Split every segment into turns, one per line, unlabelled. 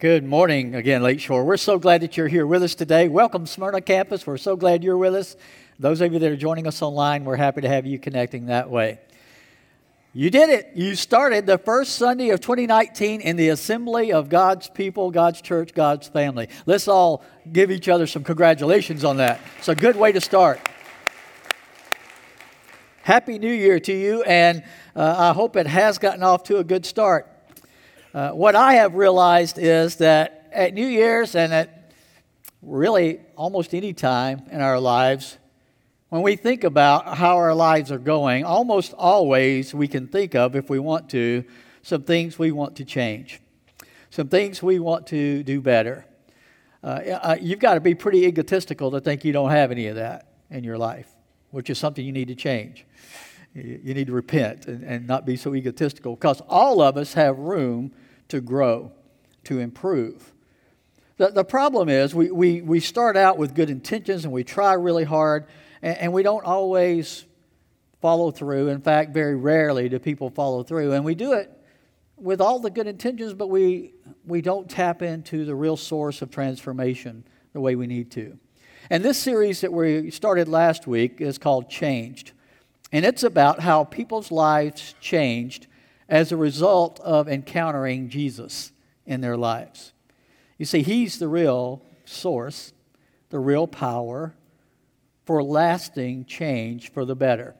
Good morning again, Lakeshore. We're so glad that you're here with us today. Welcome, Smyrna campus. We're so glad you're with us. Those of you that are joining us online, we're happy to have you connecting that way. You did it. You started the first Sunday of 2019 in the assembly of God's people, God's church, God's family. Let's all give each other some congratulations on that. It's a good way to start. Happy New Year to you, and uh, I hope it has gotten off to a good start. Uh, what I have realized is that at New Year's and at really almost any time in our lives, when we think about how our lives are going, almost always we can think of, if we want to, some things we want to change, some things we want to do better. Uh, uh you've got to be pretty egotistical to think you don't have any of that in your life, which is something you need to change. You need to repent and, and not be so egotistical because all of us have room to grow, to improve. The, the problem is we, we, we start out with good intentions and we try really hard and, and we don't always follow through. In fact, very rarely do people follow through. And we do it with all the good intentions, but we, we don't tap into the real source of transformation the way we need to. And this series that we started last week is called Changed. And it's about how people's lives changed as a result of encountering Jesus in their lives. You see, He's the real source, the real power, for lasting change for the better.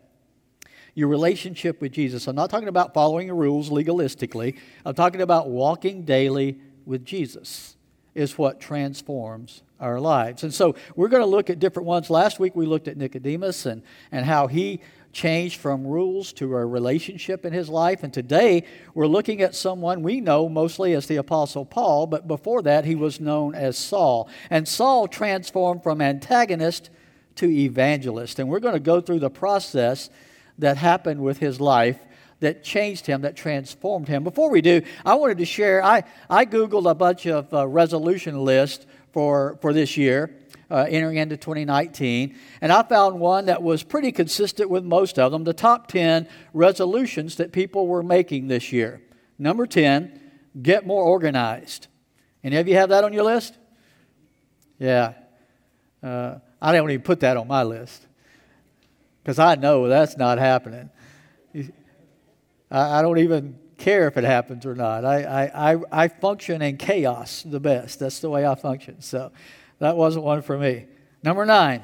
Your relationship with Jesus. I'm not talking about following the rules legalistically. I'm talking about walking daily with Jesus is what transforms our lives. And so we're going to look at different ones. Last week we looked at Nicodemus and, and how he changed from rules to a relationship in his life. And today we're looking at someone we know mostly as the Apostle Paul, but before that he was known as Saul. And Saul transformed from antagonist to evangelist. And we're going to go through the process that happened with his life that changed him, that transformed him. Before we do, I wanted to share, I, I Googled a bunch of uh, resolution lists for, for this year. Uh, entering into 2019. And I found one that was pretty consistent with most of them the top 10 resolutions that people were making this year. Number 10, get more organized. Any of you have that on your list? Yeah. Uh, I don't even put that on my list because I know that's not happening. I, I, don't even care if it happens or not. I, I, I, function in chaos the best. That's the way I function. So that wasn't one for me. Number nine,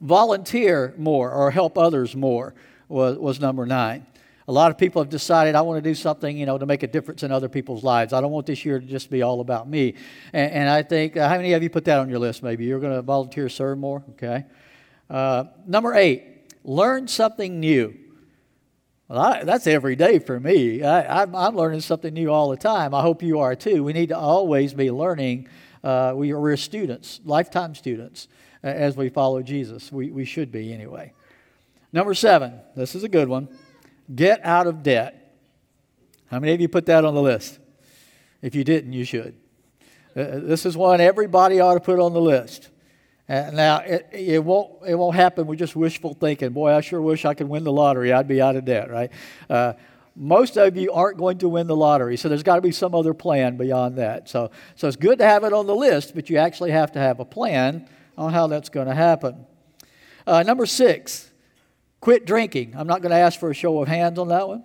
volunteer more or help others more was, was number nine. A lot of people have decided I want to do something, you know, to make a difference in other people's lives. I don't want this year to just be all about me. And, and I think, uh, how many of you put that on your list maybe? You're going to volunteer, serve more? Okay. Uh, number eight, learn something new. Well, I, that's every day for me. I, am learning something new all the time. I hope you are too. We need to always be learning. Uh, we, are students, lifetime students, as we follow Jesus. We, we should be anyway. Number seven, this is a good one. Get out of debt. How many of you put that on the list? If you didn't, you should. Uh, uh this is one everybody ought to put on the list. Uh, now, it, it, won't, it won't happen with just wishful thinking. Boy, I sure wish I could win the lottery. I'd be out of debt, right? Most of you aren't going to win the lottery, so there's got to be some other plan beyond that. So, so it's good to have it on the list, but you actually have to have a plan on how that's going to happen. Uh, number six, Quit drinking. I'm not going to ask for a show of hands on that one.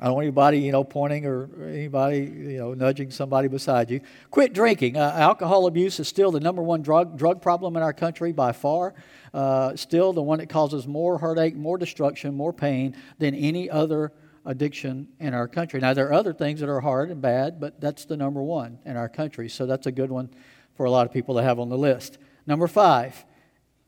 I don't want anybody, you know, pointing or anybody, you know, nudging somebody beside you. Quit drinking. Uh, alcohol abuse is still the number one drug drug problem in our country by far. Uh, still the one that causes more heartache, more destruction, more pain than any other addiction in our country. Now there are other things that are hard and bad, but that's the number one in our country. So that's a good one for a lot of people to have on the list. Number five,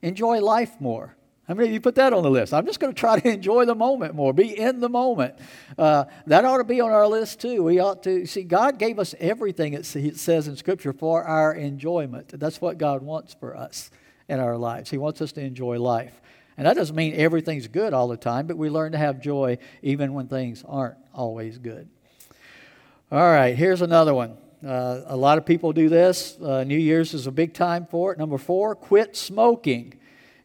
enjoy life more. How many of you put that on the list? I'm just going to try to enjoy the moment more, be in the moment. Uh, that ought to be on our list too. We ought to see God gave us everything it says in Scripture for our enjoyment. That's what God wants for us in our lives. He wants us to enjoy life. And that doesn't mean everything's good all the time, but we learn to have joy even when things aren't always good. All right, here's another one. Uh, a lot of people do this. Uh, New Year's is a big time for it. Number four, quit smoking.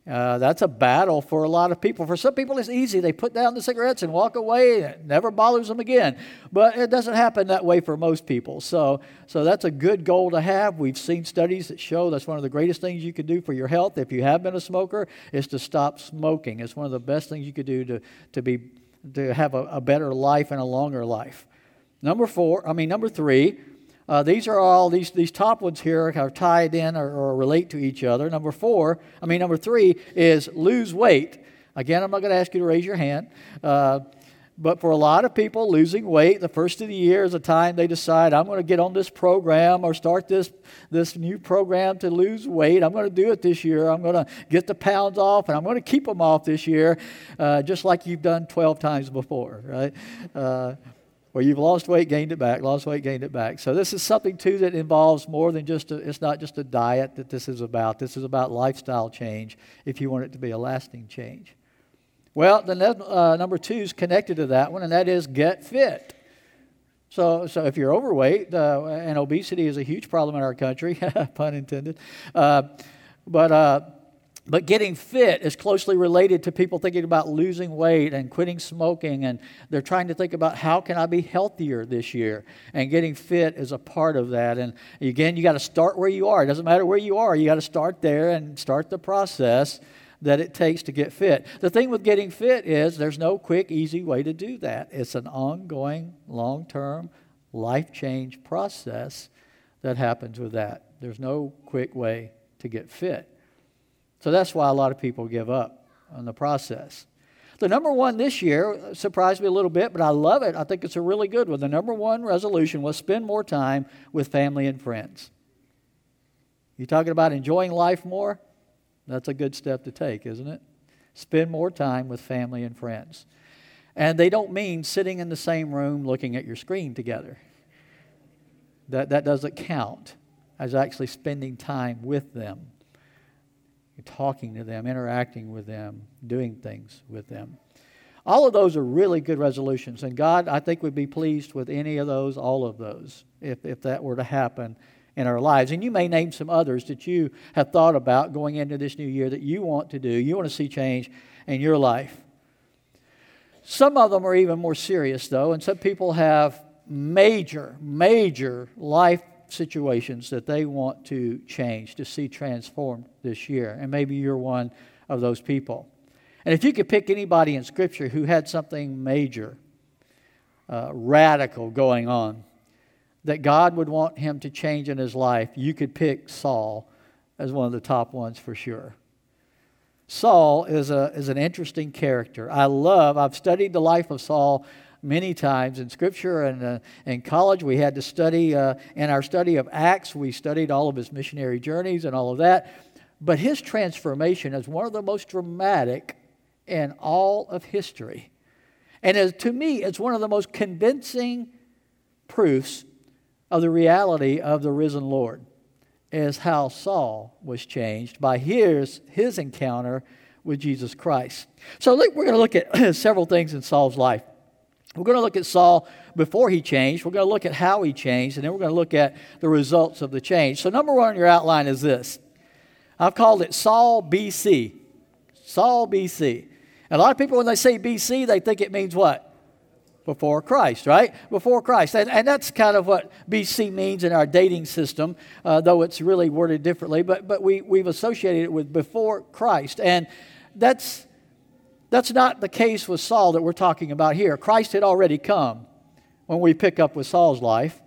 Uh, that's a battle for a lot of people. For some people, it's easy. They put down the cigarettes and walk away, and it never bothers them again. But it doesn't happen that way for most people. So, so that's a good goal to have. We've seen studies that show that's one of the greatest things you can do for your health if you have been a smoker is to stop smoking. It's one of the best things you could do to, to, be, to have a, a better life and a longer life. Number four, I mean, number three, uh, these are all, these, these top ones here are tied in or, or relate to each other. Number four, I mean, number three is lose weight. Again, I'm not going to ask you to raise your hand. Uh, but for a lot of people, losing weight, the first of the year is a time they decide, I'm going to get on this program or start this, this new program to lose weight. I'm going to do it this year. I'm going to get the pounds off and I'm going to keep them off this year, uh, just like you've done 12 times before, right? Uh, where you've lost weight, gained it back, lost weight, gained it back. So this is something too that involves more than just a, it's not just a diet that this is about. This is about lifestyle change if you want it to be a lasting change. Well, the uh, number two is connected to that one, and that is get fit. So, so if you're overweight, uh, and obesity is a huge problem in our country, pun intended, uh, but uh, but getting fit is closely related to people thinking about losing weight and quitting smoking, and they're trying to think about how can I be healthier this year. And getting fit is a part of that. And again, you got to start where you are. It doesn't matter where you are, you got to start there and start the process that it takes to get fit. The thing with getting fit is there's no quick, easy way to do that. It's an ongoing, long term, life change process that happens with that. There's no quick way to get fit. So that's why a lot of people give up on the process. The number one this year surprised me a little bit, but I love it. I think it's a really good one. The number one resolution was spend more time with family and friends. You talking about enjoying life more? That's a good step to take, isn't it? Spend more time with family and friends. And they don't mean sitting in the same room looking at your screen together. That, that doesn't count as actually spending time with them talking to them, interacting with them, doing things with them. All of those are really good resolutions, and God, I think, would be pleased with any of those, all of those, if, if that were to happen in our lives. And you may name some others that you have thought about going into this new year that you want to do, you want to see change in your life. Some of them are even more serious, though, and some people have major, major life situations that they want to change, to see transformed this year. And maybe you're one of those people. And if you could pick anybody in Scripture who had something major, uh, radical going on, that God would want him to change in his life, you could pick Saul as one of the top ones for sure. Saul is, a, is an interesting character. I love, I've studied the life of Saul many times in Scripture. And uh, in college, we had to study, uh, in our study of Acts, we studied all of his missionary journeys and all of that. But his transformation is one of the most dramatic in all of history. And as, to me, it's one of the most convincing proofs of the reality of the risen Lord is how Saul was changed by his, his encounter with Jesus Christ. So look, we're going to look at several things in Saul's life. We're going to look at Saul before he changed. We're going to look at how he changed, and then we're going to look at the results of the change. So, number one on your outline is this I've called it Saul BC. Saul BC. And a lot of people, when they say BC, they think it means what? Before Christ, right? Before Christ. And, and that's kind of what BC means in our dating system, uh, though it's really worded differently. But, but we, we've associated it with before Christ. And that's that's not the case with Saul that we're talking about here. Christ had already come when we pick up with Saul's life.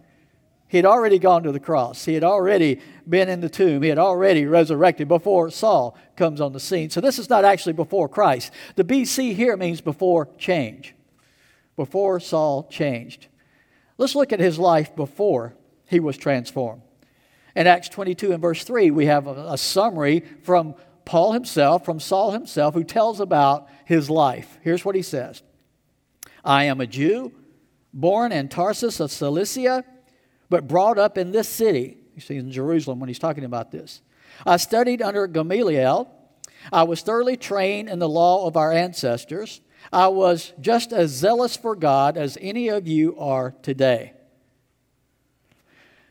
He had already gone to the cross. He had already been in the tomb. He had already resurrected before Saul comes on the scene. So this is not actually before Christ. The BC here means before change, before Saul changed. Let's look at his life before he was transformed. In Acts 22 and verse 3, we have a, a summary from Paul himself, from Saul himself, who tells about his life. Here's what he says I am a Jew, born in Tarsus of Cilicia, but brought up in this city. You see in Jerusalem when he's talking about this. I studied under Gamaliel. I was thoroughly trained in the law of our ancestors. I was just as zealous for God as any of you are today.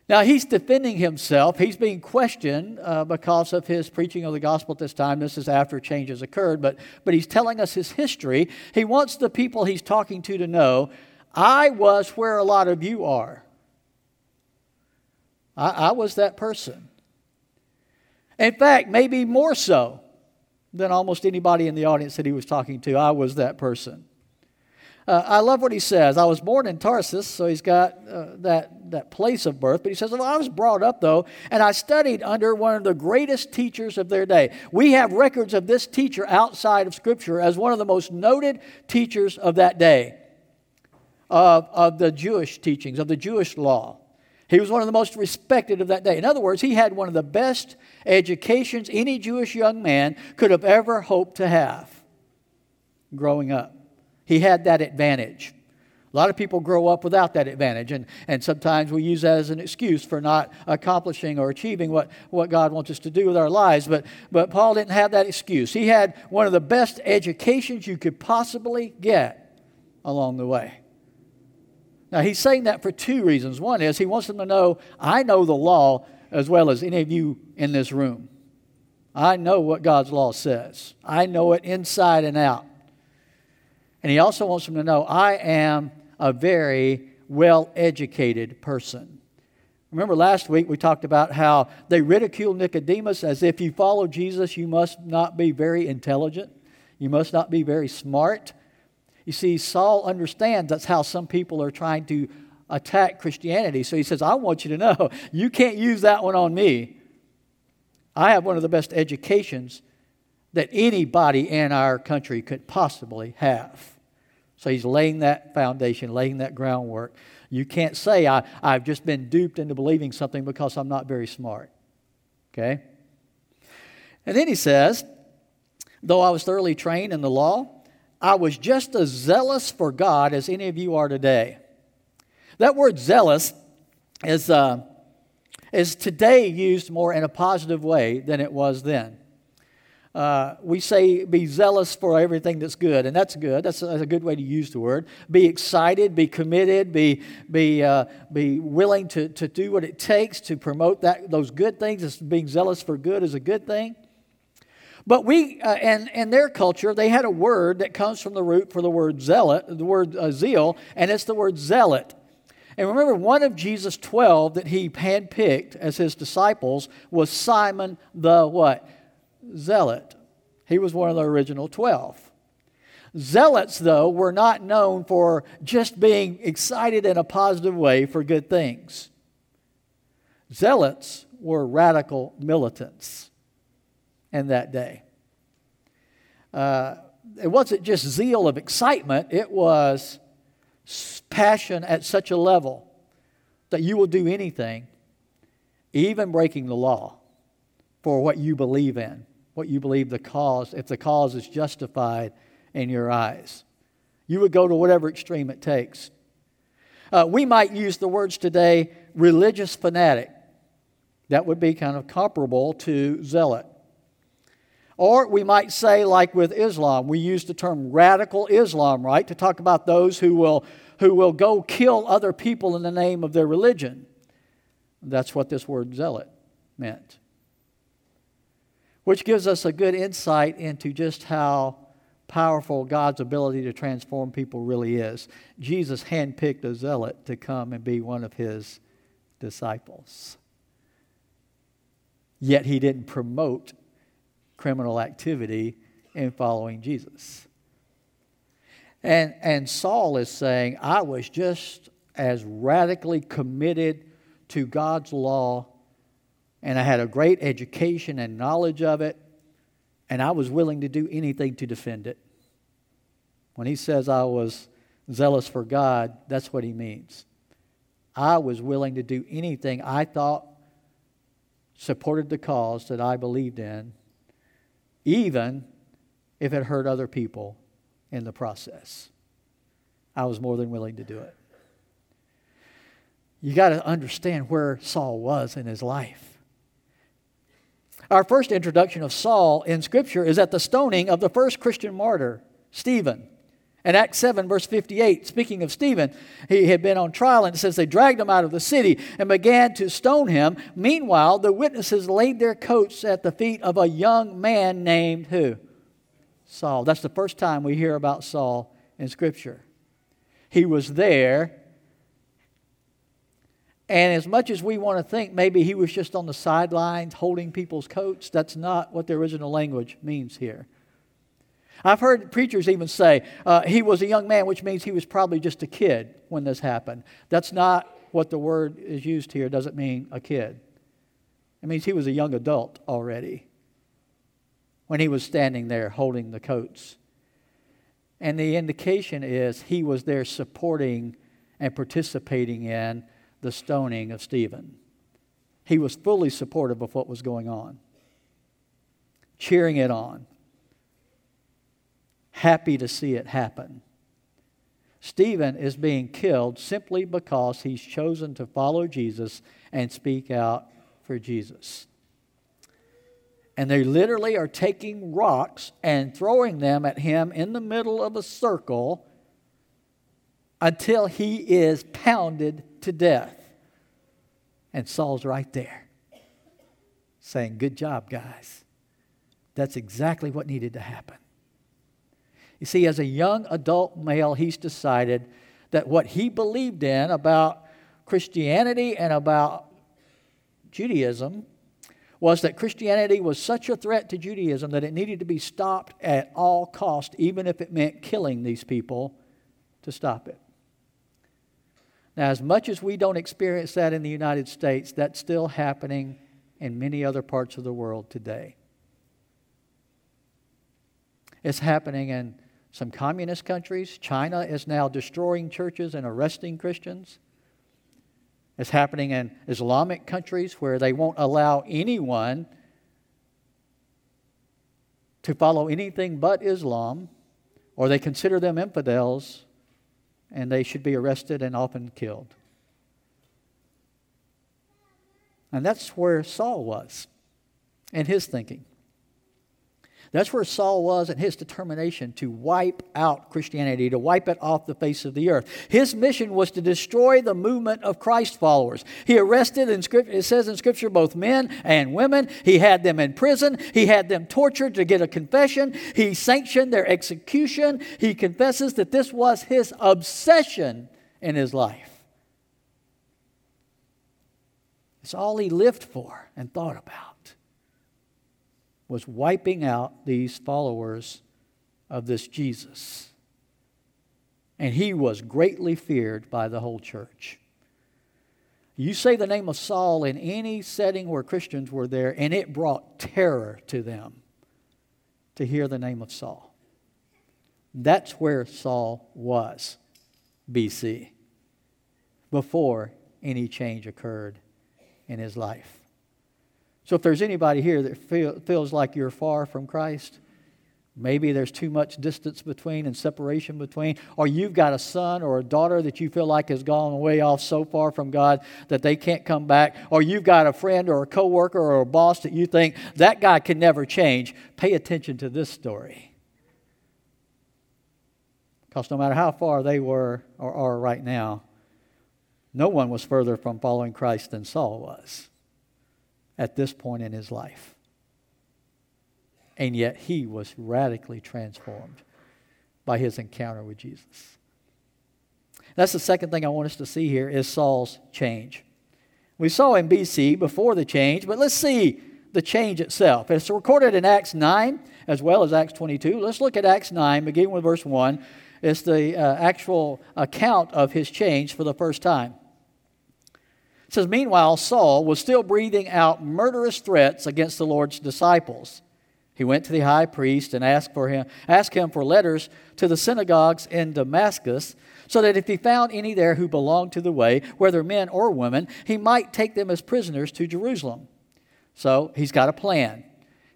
Now, he's defending himself. He's being questioned uh, because of his preaching of the gospel at this time. This is after changes occurred, but, but he's telling us his history. He wants the people he's talking to to know I was where a lot of you are. I, I was that person. In fact, maybe more so than almost anybody in the audience that he was talking to. I was that person. Uh, I love what he says. I was born in Tarsus, so he's got uh, that, that place of birth. But he says, well, I was brought up, though, and I studied under one of the greatest teachers of their day. We have records of this teacher outside of Scripture as one of the most noted teachers of that day, of, of the Jewish teachings, of the Jewish law. He was one of the most respected of that day. In other words, he had one of the best educations any Jewish young man could have ever hoped to have growing up. He had that advantage. A lot of people grow up without that advantage, and, and sometimes we use that as an excuse for not accomplishing or achieving what, what God wants us to do with our lives. But, but Paul didn't have that excuse. He had one of the best educations you could possibly get along the way. Now, he's saying that for two reasons. One is he wants them to know, I know the law as well as any of you in this room. I know what God's law says, I know it inside and out. And he also wants them to know I am a very well educated person. Remember last week we talked about how they ridiculed Nicodemus as if you follow Jesus, you must not be very intelligent, you must not be very smart. You see, Saul understands that's how some people are trying to attack Christianity. So he says, I want you to know, you can't use that one on me. I have one of the best educations that anybody in our country could possibly have. So he's laying that foundation, laying that groundwork. You can't say, I, I've just been duped into believing something because I'm not very smart. Okay? And then he says, though I was thoroughly trained in the law, I was just as zealous for God as any of you are today. That word zealous is, uh, is today used more in a positive way than it was then. Uh, we say be zealous for everything that's good, and that's good. That's a, that's a, good way to use the word. Be excited, be committed, be, be, uh, be willing to, to do what it takes to promote that, those good things. being zealous for good is a good thing. But we, uh, and in their culture, they had a word that comes from the root for the word zealot, the word uh, zeal, and it's the word zealot. And remember, one of Jesus' 12 that he handpicked as his disciples was Simon the what? Zealot. He was one of the original 12. Zealots, though, were not known for just being excited in a positive way for good things. Zealots were radical militants in that day. Uh, it wasn't just zeal of excitement, it was passion at such a level that you will do anything, even breaking the law, for what you believe in what you believe the cause, if the cause is justified in your eyes. You would go to whatever extreme it takes. Uh, we might use the words today religious fanatic. That would be kind of comparable to zealot. Or we might say, like with Islam, we use the term radical Islam, right, to talk about those who will, who will go kill other people in the name of their religion. That's what this word zealot meant which gives us a good insight into just how powerful God's ability to transform people really is. Jesus handpicked a zealot to come and be one of his disciples. Yet he didn't promote criminal activity in following Jesus. And, and Saul is saying, I was just as radically committed to God's law and I had a great education and knowledge of it, and I was willing to do anything to defend it. When he says I was zealous for God, that's what he means. I was willing to do anything I thought supported the cause that I believed in, even if it hurt other people in the process. I was more than willing to do it. You got to understand where Saul was in his life. Our first introduction of Saul in Scripture is at the stoning of the first Christian martyr, Stephen. In Acts 7, verse 58, speaking of Stephen, he had been on trial, and it says they dragged him out of the city and began to stone him. Meanwhile, the witnesses laid their coats at the feet of a young man named who? Saul. That's the first time we hear about Saul in Scripture. He was there, and as much as we want to think maybe he was just on the sidelines holding people's coats, that's not what the original language means here. I've heard preachers even say uh, he was a young man, which means he was probably just a kid when this happened. That's not what the word is used here, doesn't mean a kid. It means he was a young adult already when he was standing there holding the coats. And the indication is he was there supporting and participating in the stoning of Stephen. He was fully supportive of what was going on, cheering it on happy to see it happen. Stephen is being killed simply because he's chosen to follow Jesus and speak out for Jesus. And they literally are taking rocks and throwing them at him in the middle of a circle until he is pounded to death. And Saul's right there saying, Good job, guys. That's exactly what needed to happen. You see, as a young adult male, he's decided that what he believed in about Christianity and about Judaism was that Christianity was such a threat to Judaism that it needed to be stopped at all cost, even if it meant killing these people to stop it. Now, as much as we don't experience that in the United States, that's still happening in many other parts of the world today. It's happening in some communist countries. China is now destroying churches and arresting Christians. It's happening in Islamic countries where they won't allow anyone to follow anything but Islam, or they consider them infidels and they should be arrested and often killed. And that's where Saul was in his thinking. That's where Saul was in his determination to wipe out Christianity, to wipe it off the face of the earth. His mission was to destroy the movement of Christ followers. He arrested, in scripture, it says in Scripture, both men and women. He had them in prison. He had them tortured to get a confession. He sanctioned their execution. He confesses that this was his obsession in his life. It's all he lived for and thought about was wiping out these followers of this Jesus. And he was greatly feared by the whole church. You say the name of Saul in any setting where Christians were there, and it brought terror to them to hear the name of Saul. That's where Saul was, BC, before any change occurred in his life. So if there's anybody here that feel, feels like you're far from Christ, maybe there's too much distance between and separation between, or you've got a son or a daughter that you feel like has gone way off so far from God that they can't come back, or you've got a friend or a coworker or a boss that you think that guy can never change, pay attention to this story. Because no matter how far they were or are right now, no one was further from following Christ than Saul was at this point in his life. And yet he was radically transformed by his encounter with Jesus. That's the second thing I want us to see here is Saul's change. We saw in BC before the change, but let's see the change itself. It's recorded in Acts 9 as well as Acts 22. Let's look at Acts 9, beginning with verse 1. It's the uh, actual account of his change for the first time. It says, Meanwhile, Saul was still breathing out murderous threats against the Lord's disciples. He went to the high priest and asked, for him, asked him for letters to the synagogues in Damascus, so that if he found any there who belonged to the way, whether men or women, he might take them as prisoners to Jerusalem. So he's got a plan.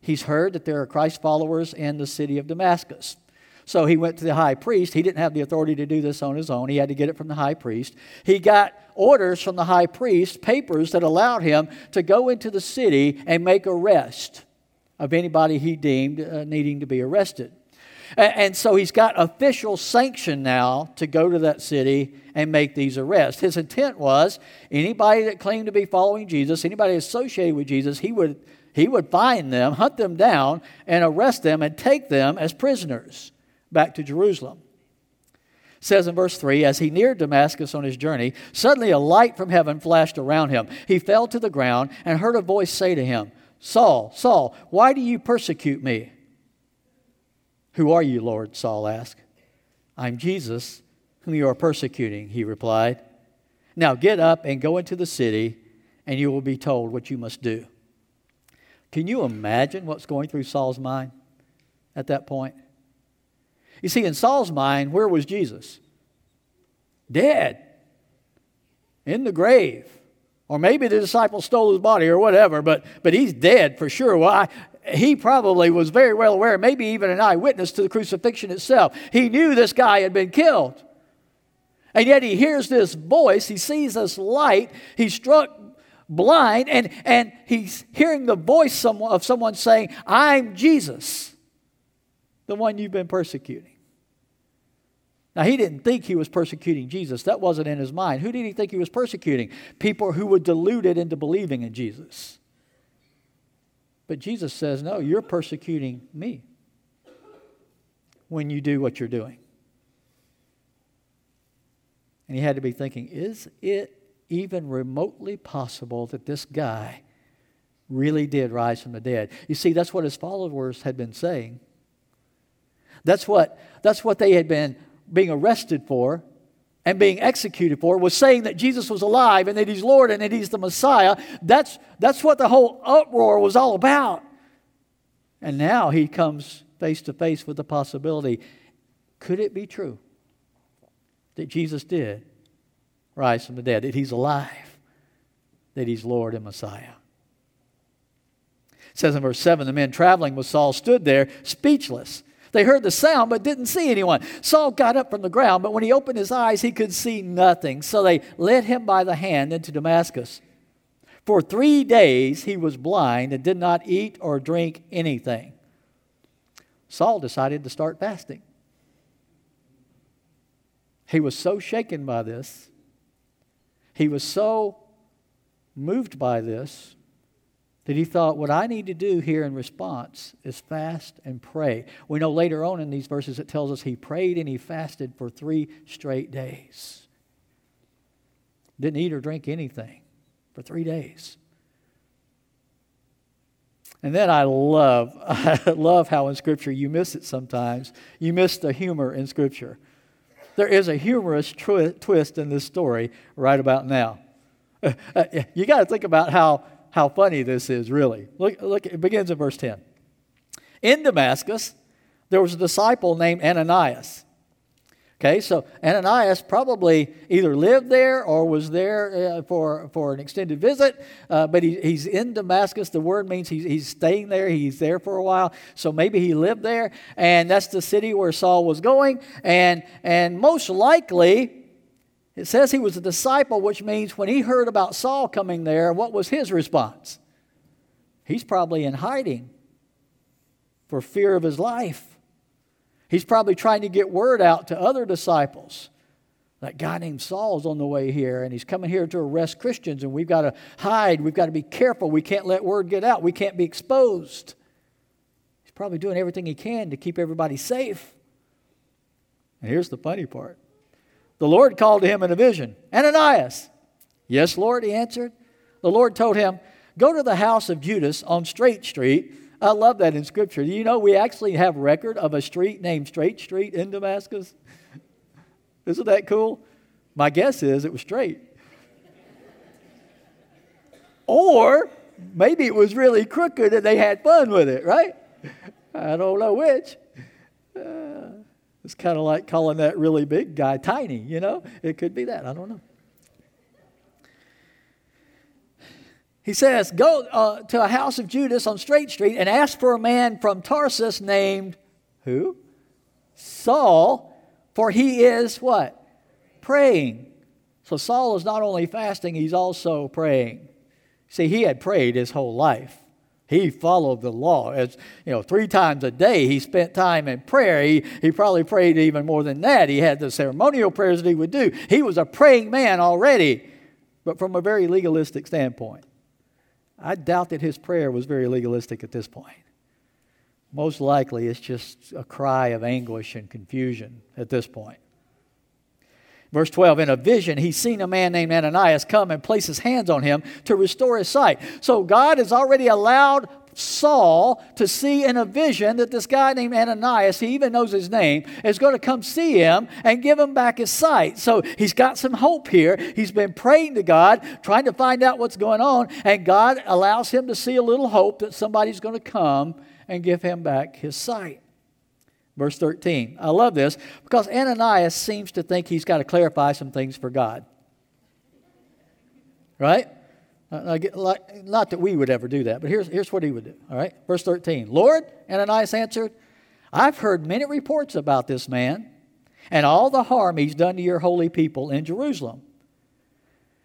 He's heard that there are Christ followers in the city of Damascus. So he went to the high priest. He didn't have the authority to do this on his own. He had to get it from the high priest. He got orders from the high priest, papers that allowed him to go into the city and make arrest of anybody he deemed uh, needing to be arrested. And so he's got official sanction now to go to that city and make these arrests. His intent was anybody that claimed to be following Jesus, anybody associated with Jesus, he would, he would find them, hunt them down, and arrest them and take them as prisoners back to Jerusalem. It says in verse 3 As he neared Damascus on his journey, suddenly a light from heaven flashed around him. He fell to the ground and heard a voice say to him, Saul, Saul, why do you persecute me? Who are you, Lord? Saul asked. I'm Jesus, whom you are persecuting, he replied. Now get up and go into the city, and you will be told what you must do. Can you imagine what's going through Saul's mind at that point? You see, in Saul's mind, where was Jesus? Dead. In the grave. Or maybe the disciples stole his body or whatever, but, but he's dead for sure. I, he probably was very well aware, maybe even an eyewitness to the crucifixion itself. He knew this guy had been killed. And yet he hears this voice, he sees this light, he's struck blind, and, and he's hearing the voice of someone saying, I'm Jesus, the one you've been persecuting. Now, he didn't think he was persecuting Jesus. That wasn't in his mind. Who did he think he was persecuting? People who were deluded into believing in Jesus. But Jesus says, No, you're persecuting me when you do what you're doing. And he had to be thinking, Is it even remotely possible that this guy really did rise from the dead? You see, that's what his followers had been saying. That's what, that's what they had been being arrested for and being executed for was saying that Jesus was alive and that he's Lord and that he's the Messiah. That's, that's what the whole uproar was all about. And now he comes face to face with the possibility could it be true that Jesus did rise from the dead, that he's alive, that he's Lord and Messiah? It says in verse 7 the men traveling with Saul stood there speechless they heard the sound but didn't see anyone. Saul got up from the ground, but when he opened his eyes, he could see nothing. So they led him by the hand into Damascus. For three days he was blind and did not eat or drink anything. Saul decided to start fasting. He was so shaken by this, he was so moved by this that he thought, what I need to do here in response is fast and pray. We know later on in these verses it tells us he prayed and he fasted for three straight days. Didn't eat or drink anything for three days. And then I love, I love how in Scripture you miss it sometimes. You miss the humor in Scripture. There is a humorous twi- twist in this story right about now. you got to think about how how funny this is, really. Look, look, it begins in verse 10. In Damascus, there was a disciple named Ananias. Okay, so Ananias probably either lived there or was there uh, for, for an extended visit, uh, but he, he's in Damascus. The word means he's, he's staying there, he's there for a while. So maybe he lived there, and that's the city where Saul was going. And, and most likely, it says he was a disciple, which means when he heard about Saul coming there, what was his response? He's probably in hiding for fear of his life. He's probably trying to get word out to other disciples. That guy named Saul's on the way here, and he's coming here to arrest Christians, and we've got to hide. We've got to be careful. We can't let word get out. We can't be exposed. He's probably doing everything he can to keep everybody safe. And here's the funny part the Lord called to him in a vision Ananias. Yes, Lord, he answered. The Lord told him, Go to the house of Judas on Straight Street. I love that in Scripture. Do you know we actually have record of a street named Straight Street in Damascus? Isn't that cool? My guess is it was straight. or maybe it was really crooked and they had fun with it, right? I don't know which. Uh, it's kind of like calling that really big guy tiny, you know? It could be that. I don't know. He says, Go uh, to a house of Judas on Straight Street and ask for a man from Tarsus named who? Saul, for he is what? Praying. So Saul is not only fasting, he's also praying. See, he had prayed his whole life He followed the law. As you know, three times a day he spent time in prayer. He, he probably prayed even more than that. He had the ceremonial prayers that he would do. He was a praying man already, but from a very legalistic standpoint. I doubt that his prayer was very legalistic at this point. Most likely it's just a cry of anguish and confusion at this point. Verse 12, in a vision, he's seen a man named Ananias come and place his hands on him to restore his sight. So God has already allowed Saul to see in a vision that this guy named Ananias, he even knows his name, is going to come see him and give him back his sight. So he's got some hope here. He's been praying to God, trying to find out what's going on, and God allows him to see a little hope that somebody's going to come and give him back his sight. Verse 13. I love this because Ananias seems to think he's got to clarify some things for God. Right? Not that we would ever do that, but here's, here's what he would do. All right? Verse 13. Lord, Ananias answered, I've heard many reports about this man and all the harm he's done to your holy people in Jerusalem.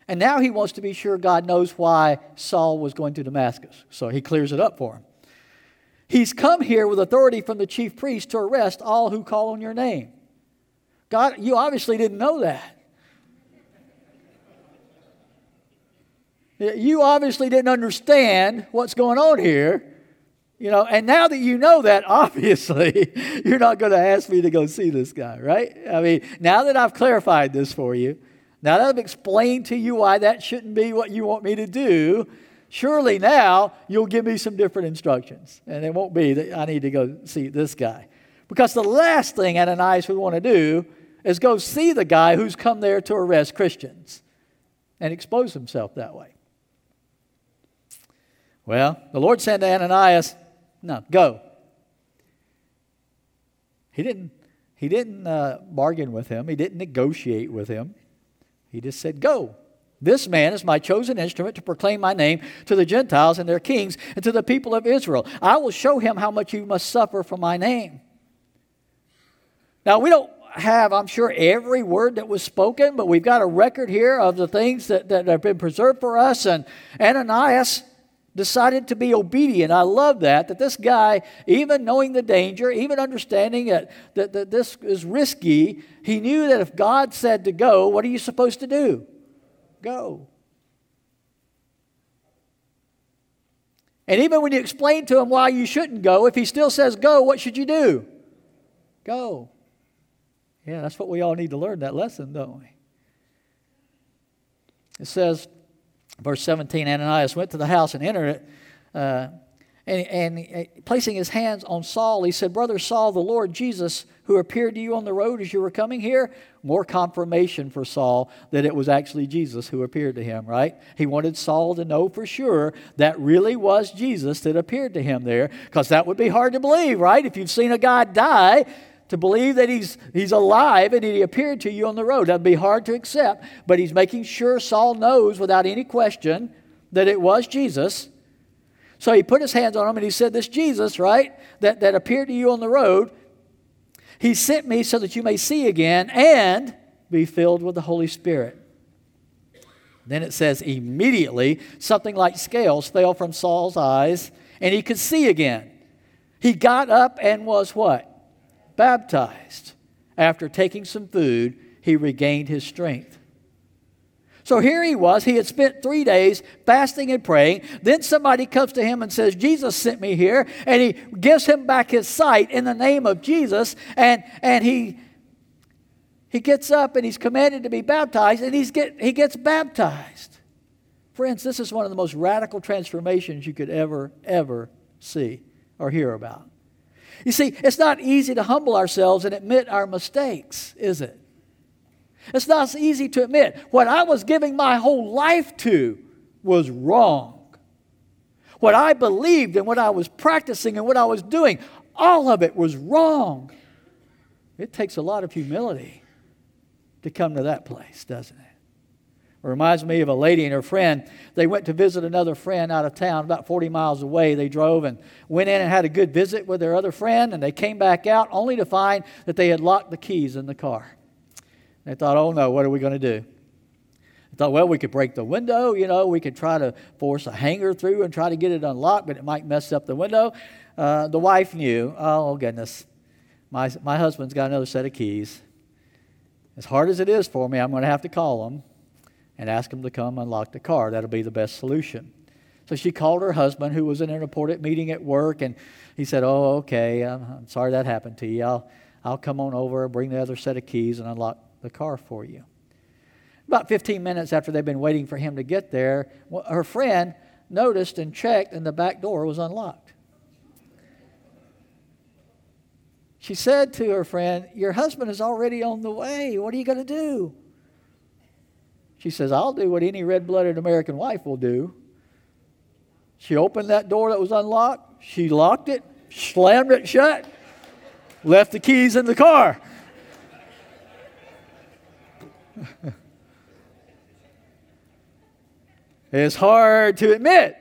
And now he wants to be sure God knows why Saul was going to Damascus. So he clears it up for him. He's come here with authority from the chief priest to arrest all who call on your name. God, you obviously didn't know that. You obviously didn't understand what's going on here. You know, and now that you know that, obviously, you're not going to ask me to go see this guy, right? I mean, now that I've clarified this for you, now that I've explained to you why that shouldn't be what you want me to do, Surely now you'll give me some different instructions. And it won't be that I need to go see this guy. Because the last thing Ananias would want to do is go see the guy who's come there to arrest Christians and expose himself that way. Well, the Lord said to Ananias, No, go. He didn't, he didn't uh, bargain with him, he didn't negotiate with him. He just said, Go. This man is my chosen instrument to proclaim my name to the Gentiles and their kings and to the people of Israel. I will show him how much you must suffer for my name. Now, we don't have, I'm sure, every word that was spoken, but we've got a record here of the things that, that have been preserved for us. And Ananias decided to be obedient. I love that, that this guy, even knowing the danger, even understanding that, that, that this is risky, he knew that if God said to go, what are you supposed to do? Go. And even when you explain to him why you shouldn't go, if he still says go, what should you do? Go. Yeah, that's what we all need to learn that lesson, don't we? It says, verse 17 Ananias went to the house and entered it. Uh, and, and uh, placing his hands on Saul, he said, Brother Saul, the Lord Jesus, who appeared to you on the road as you were coming here, more confirmation for Saul that it was actually Jesus who appeared to him, right? He wanted Saul to know for sure that really was Jesus that appeared to him there, because that would be hard to believe, right? If you've seen a guy die, to believe that he's, he's alive and he appeared to you on the road. That'd be hard to accept, but he's making sure Saul knows without any question that it was Jesus. So he put his hands on him and he said, This Jesus, right, that, that appeared to you on the road, he sent me so that you may see again and be filled with the Holy Spirit. Then it says, immediately something like scales fell from Saul's eyes and he could see again. He got up and was what? Baptized. After taking some food, he regained his strength. So here he was. He had spent three days fasting and praying. Then somebody comes to him and says, Jesus sent me here. And he gives him back his sight in the name of Jesus. And, and he, he gets up and he's commanded to be baptized. And he's get, he gets baptized. Friends, this is one of the most radical transformations you could ever, ever see or hear about. You see, it's not easy to humble ourselves and admit our mistakes, is it? It's not easy to admit. What I was giving my whole life to was wrong. What I believed and what I was practicing and what I was doing, all of it was wrong. It takes a lot of humility to come to that place, doesn't it? It reminds me of a lady and her friend. They went to visit another friend out of town, about 40 miles away. They drove and went in and had a good visit with their other friend, and they came back out only to find that they had locked the keys in the car. They thought, oh no, what are we going to do? They thought, well, we could break the window, you know, we could try to force a hanger through and try to get it unlocked, but it might mess up the window. Uh, the wife knew, oh, goodness, my, my husband's got another set of keys. As hard as it is for me, I'm going to have to call him and ask him to come unlock the car. That'll be the best solution. So she called her husband, who was in an important meeting at work, and he said, Oh, okay, I'm, I'm sorry that happened to you. I'll, I'll come on over and bring the other set of keys and unlock the car for you. About 15 minutes after they'd been waiting for him to get there, her friend noticed and checked, and the back door was unlocked. She said to her friend, Your husband is already on the way. What are you going to do? She says, I'll do what any red blooded American wife will do. She opened that door that was unlocked. She locked it, slammed it shut, left the keys in the car. it's hard to admit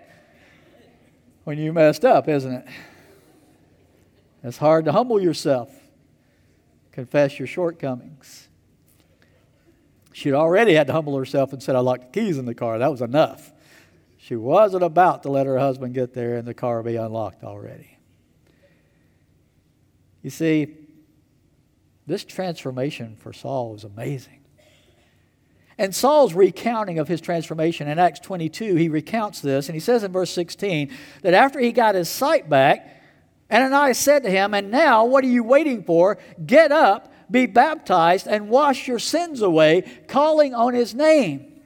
when you messed up, isn't it? It's hard to humble yourself, confess your shortcomings. She'd already had to humble herself and said, I locked the keys in the car. That was enough. She wasn't about to let her husband get there and the car be unlocked already. You see, this transformation for Saul was amazing. And Saul's recounting of his transformation in Acts 22, he recounts this, and he says in verse 16 that after he got his sight back, Ananias said to him, And now, what are you waiting for? Get up, be baptized, and wash your sins away, calling on his name.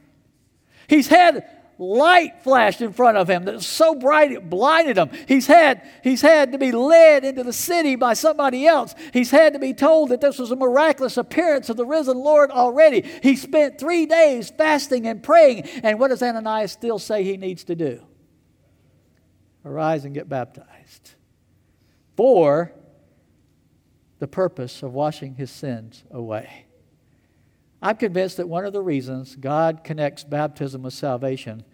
He's had light flashed in front of him that was so bright it blinded him. He's had, he's had to be led into the city by somebody else. He's had to be told that this was a miraculous appearance of the risen Lord already. He spent three days fasting and praying. And what does Ananias still say he needs to do? Arise and get baptized. For the purpose of washing his sins away. I'm convinced that one of the reasons God connects baptism with salvation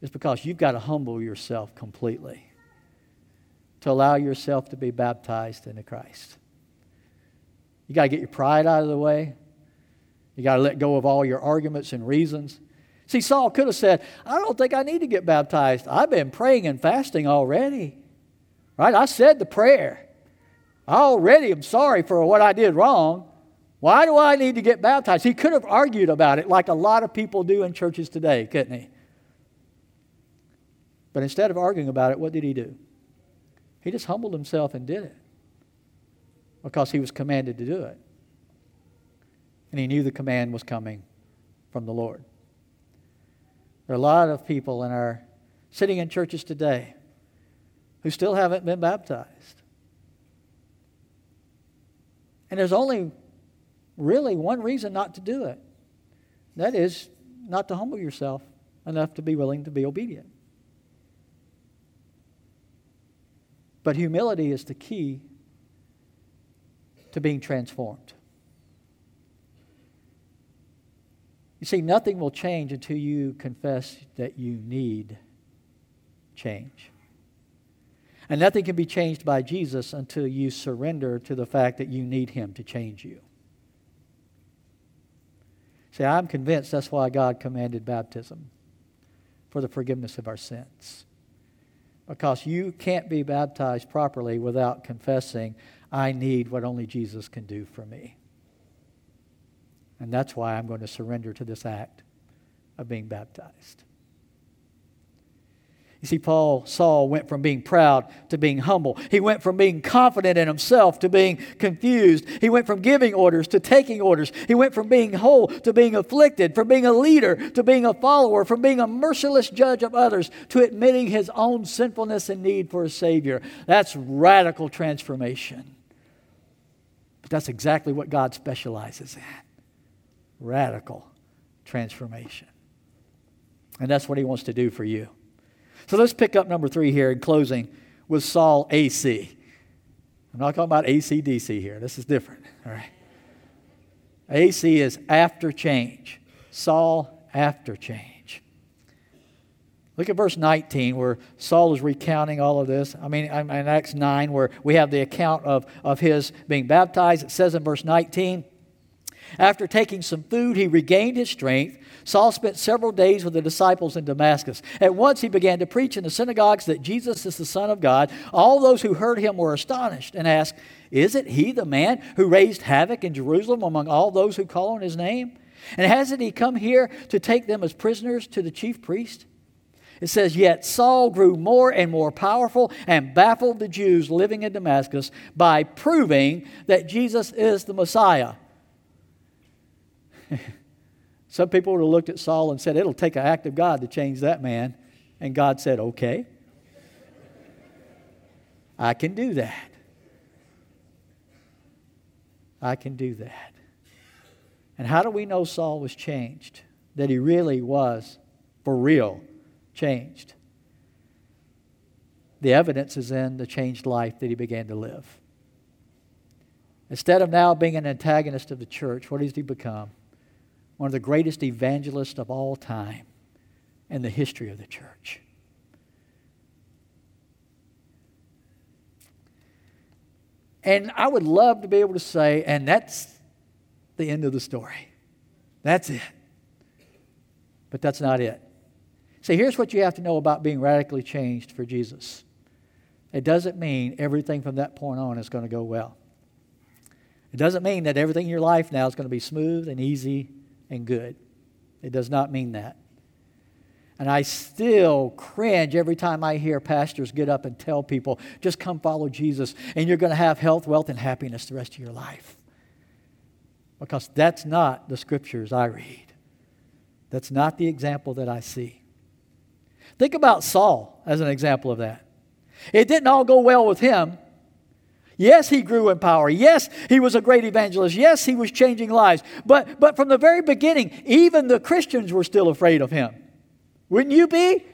is because you've got to humble yourself completely to allow yourself to be baptized into Christ. You got to get your pride out of the way. You got to let go of all your arguments and reasons. See, Saul could have said, I don't think I need to get baptized. I've been praying and fasting already. Right? I said the prayer. I already am sorry for what I did wrong. Why do I need to get baptized? He could have argued about it like a lot of people do in churches today, couldn't he? But instead of arguing about it, what did he do? He just humbled himself and did it because he was commanded to do it. And he knew the command was coming from the Lord. There are a lot of people in our sitting in churches today who still haven't been baptized. And there's only really one reason not to do it that is, not to humble yourself enough to be willing to be obedient. But humility is the key to being transformed. You see, nothing will change until you confess that you need change. And nothing can be changed by Jesus until you surrender to the fact that you need Him to change you. See, I'm convinced that's why God commanded baptism for the forgiveness of our sins. Because you can't be baptized properly without confessing, I need what only Jesus can do for me. And that's why I'm going to surrender to this act of being baptized. You see, Paul, Saul went from being proud to being humble. He went from being confident in himself to being confused. He went from giving orders to taking orders. He went from being whole to being afflicted, from being a leader to being a follower, from being a merciless judge of others to admitting his own sinfulness and need for a Savior. That's radical transformation. But that's exactly what God specializes in radical transformation. And that's what He wants to do for you. So let's pick up number three here in closing with Saul AC. I'm not talking about ACDC here. This is different. All right. AC is after change. Saul after change. Look at verse 19 where Saul is recounting all of this. I mean, in Acts 9, where we have the account of, of his being baptized. It says in verse 19, After taking some food, he regained his strength. Saul spent several days with the disciples in Damascus. At once he began to preach in the synagogues that Jesus is the Son of God. All those who heard him were astonished and asked, Isn't he the man who raised havoc in Jerusalem among all those who call on his name? And hasn't he come here to take them as prisoners to the chief priest? It says, Yet Saul grew more and more powerful and baffled the Jews living in Damascus by proving that Jesus is the Messiah. Some people would have looked at Saul and said, It'll take an act of God to change that man. And God said, Okay, I can do that. I can do that. And how do we know Saul was changed? That he really was, for real, changed. The evidence is in the changed life that he began to live. Instead of now being an antagonist of the church, what does he become? One of the greatest evangelists of all time in the history of the church. And I would love to be able to say, and that's the end of the story. That's it. But that's not it. See, here's what you have to know about being radically changed for Jesus it doesn't mean everything from that point on is going to go well. It doesn't mean that everything in your life now is going to be smooth and easy and good. It does not mean that. And I still cringe every time I hear pastors get up and tell people, just come follow Jesus, and you're going to have health, wealth, and happiness the rest of your life. Because that's not the scriptures I read. That's not the example that I see. Think about Saul as an example of that. It didn't all go well with him, Yes, he grew in power. Yes, he was a great evangelist. Yes, he was changing lives. But, but from the very beginning, even the Christians were still afraid of him. Wouldn't you be?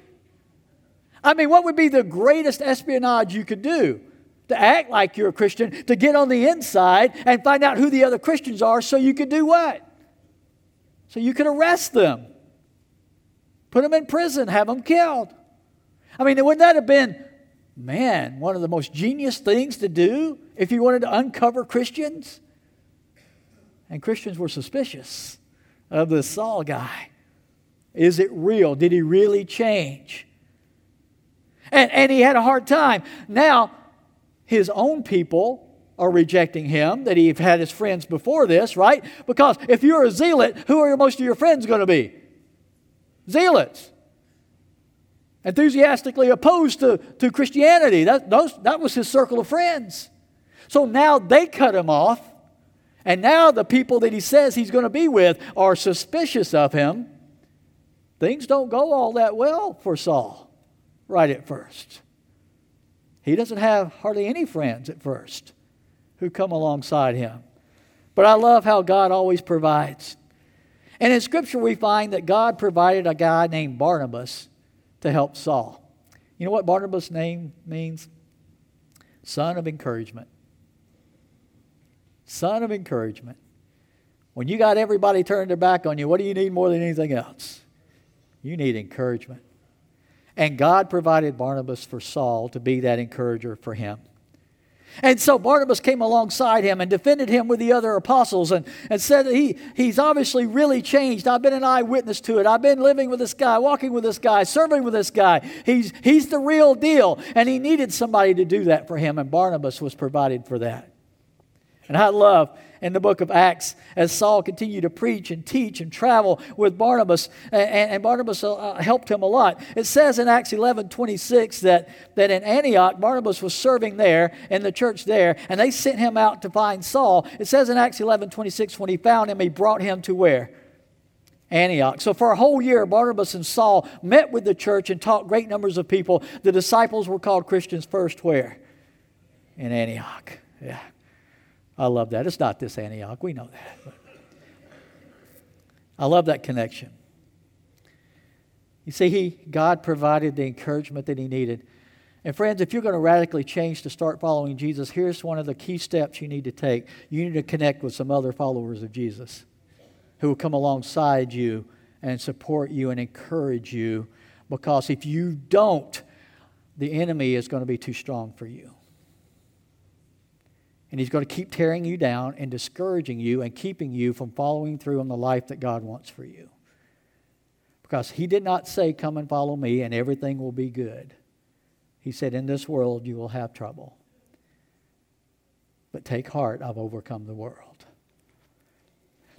I mean, what would be the greatest espionage you could do? To act like you're a Christian, to get on the inside and find out who the other Christians are so you could do what? So you could arrest them, put them in prison, have them killed. I mean, wouldn't that have been man, one of the most genius things to do if you wanted to uncover Christians. And Christians were suspicious of this Saul guy. Is it real? Did he really change? And, and he had a hard time. Now, his own people are rejecting him, that he had his friends before this, right? Because if you're a zealot, who are most of your friends going to be? Zealots enthusiastically opposed to, to Christianity. That, those, that was his circle of friends. So now they cut him off, and now the people that he says he's going to be with are suspicious of him. Things don't go all that well for Saul right at first. He doesn't have hardly any friends at first who come alongside him. But I love how God always provides. And in Scripture, we find that God provided a guy named Barnabas to help Saul. You know what Barnabas' name means? Son of encouragement. Son of encouragement. When you got everybody turned their back on you, what do you need more than anything else? You need encouragement. And God provided Barnabas for Saul to be that encourager for him. And so Barnabas came alongside him and defended him with the other apostles and, and said that he, he's obviously really changed. I've been an eyewitness to it. I've been living with this guy, walking with this guy, serving with this guy. He's, he's the real deal. And he needed somebody to do that for him, and Barnabas was provided for that. And I love in the book of Acts as Saul continued to preach and teach and travel with Barnabas, and, and Barnabas uh, uh, helped him a lot. It says in Acts 11 26 that, that in Antioch, Barnabas was serving there in the church there, and they sent him out to find Saul. It says in Acts 11 26, when he found him, he brought him to where? Antioch. So for a whole year, Barnabas and Saul met with the church and taught great numbers of people. The disciples were called Christians first where? In Antioch. Yeah. I love that. It's not this Antioch. We know that. But I love that connection. You see, he, God provided the encouragement that he needed. And friends, if you're going to radically change to start following Jesus, here's one of the key steps you need to take. You need to connect with some other followers of Jesus who will come alongside you and support you and encourage you because if you don't, the enemy is going to be too strong for you. And he's going to keep tearing you down and discouraging you and keeping you from following through on the life that God wants for you. Because he did not say, Come and follow me and everything will be good. He said, In this world you will have trouble. But take heart, I've overcome the world.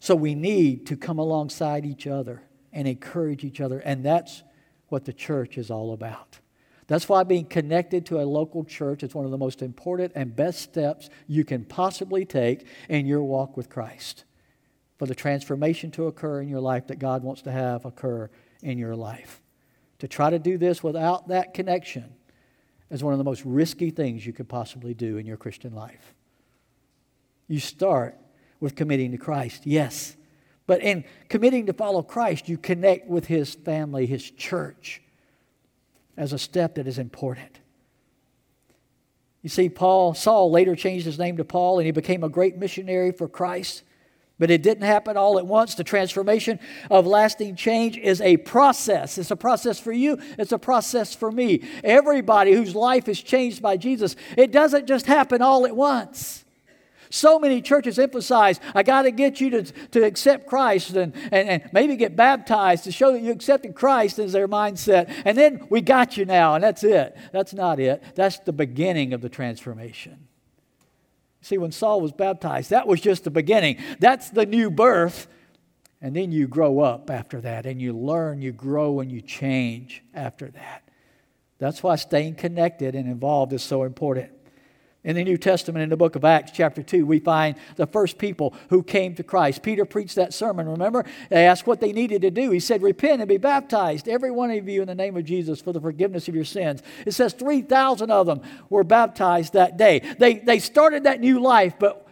So we need to come alongside each other and encourage each other. And that's what the church is all about. That's why being connected to a local church is one of the most important and best steps you can possibly take in your walk with Christ for the transformation to occur in your life that God wants to have occur in your life. To try to do this without that connection is one of the most risky things you could possibly do in your Christian life. You start with committing to Christ, yes. But in committing to follow Christ, you connect with his family, his church, as a step that is important. You see, Paul, Saul later changed his name to Paul and he became a great missionary for Christ. But it didn't happen all at once. The transformation of lasting change is a process. It's a process for you, it's a process for me. Everybody whose life is changed by Jesus, it doesn't just happen all at once. So many churches emphasize, I got to get you to, to accept Christ and, and, and maybe get baptized to show that you accepted Christ as their mindset. And then we got you now, and that's it. That's not it. That's the beginning of the transformation. See, when Saul was baptized, that was just the beginning. That's the new birth. And then you grow up after that, and you learn, you grow, and you change after that. That's why staying connected and involved is so important. In the New Testament, in the book of Acts, chapter 2, we find the first people who came to Christ. Peter preached that sermon, remember? They asked what they needed to do. He said, Repent and be baptized, every one of you, in the name of Jesus for the forgiveness of your sins. It says 3,000 of them were baptized that day. They, they started that new life, but,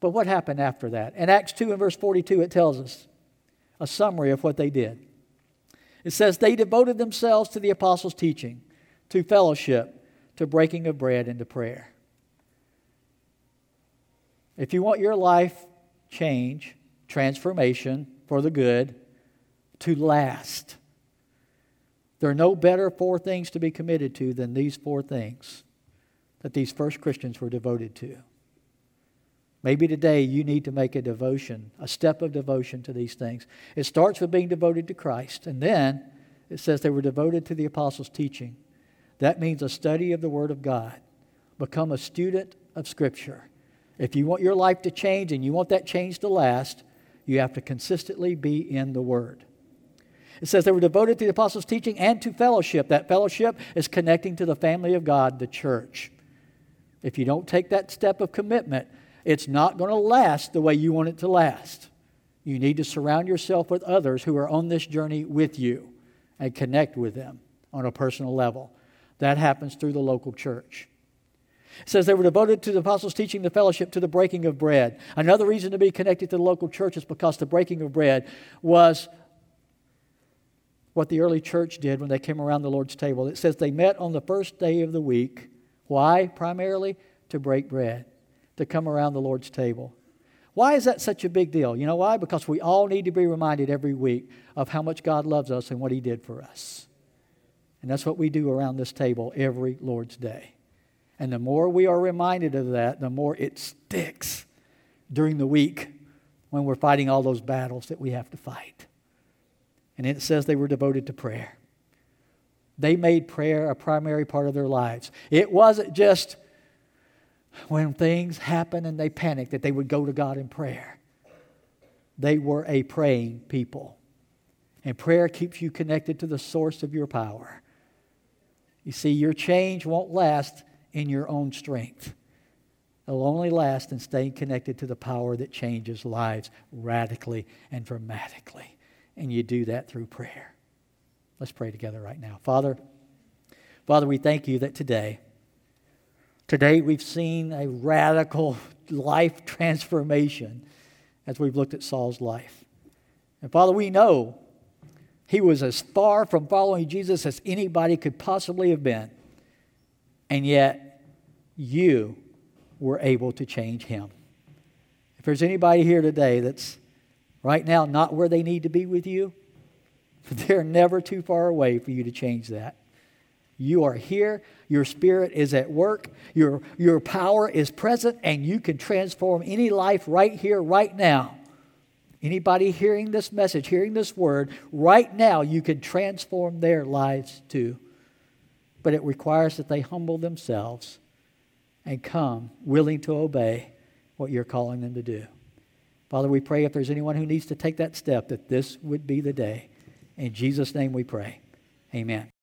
but what happened after that? In Acts 2 and verse 42, it tells us a summary of what they did. It says, They devoted themselves to the apostles' teaching, to fellowship to breaking of bread and to prayer. If you want your life change, transformation for the good to last, there are no better four things to be committed to than these four things that these first Christians were devoted to. Maybe today you need to make a devotion, a step of devotion to these things. It starts with being devoted to Christ, and then it says they were devoted to the apostles' teaching. That means a study of the Word of God. Become a student of Scripture. If you want your life to change and you want that change to last, you have to consistently be in the Word. It says they were devoted to the apostles' teaching and to fellowship. That fellowship is connecting to the family of God, the church. If you don't take that step of commitment, it's not going to last the way you want it to last. You need to surround yourself with others who are on this journey with you and connect with them on a personal level. That happens through the local church. It says they were devoted to the apostles' teaching, the fellowship, to the breaking of bread. Another reason to be connected to the local church is because the breaking of bread was what the early church did when they came around the Lord's table. It says they met on the first day of the week. Why? Primarily to break bread, to come around the Lord's table. Why is that such a big deal? You know why? Because we all need to be reminded every week of how much God loves us and what He did for us. And that's what we do around this table every Lord's Day. And the more we are reminded of that, the more it sticks during the week when we're fighting all those battles that we have to fight. And it says they were devoted to prayer. They made prayer a primary part of their lives. It wasn't just when things happen and they panic that they would go to God in prayer. They were a praying people. And prayer keeps you connected to the source of your power. You see, your change won't last in your own strength. It'll only last in staying connected to the power that changes lives radically and dramatically. And you do that through prayer. Let's pray together right now. Father, Father, we thank you that today, today we've seen a radical life transformation as we've looked at Saul's life. And Father, we know he was as far from following Jesus as anybody could possibly have been. And yet, you were able to change him. If there's anybody here today that's right now not where they need to be with you, they're never too far away for you to change that. You are here. Your spirit is at work. Your, your power is present, and you can transform any life right here, right now. Anybody hearing this message, hearing this word, right now, you can transform their lives too. But it requires that they humble themselves and come willing to obey what you're calling them to do. Father, we pray if there's anyone who needs to take that step, that this would be the day. In Jesus' name we pray. Amen.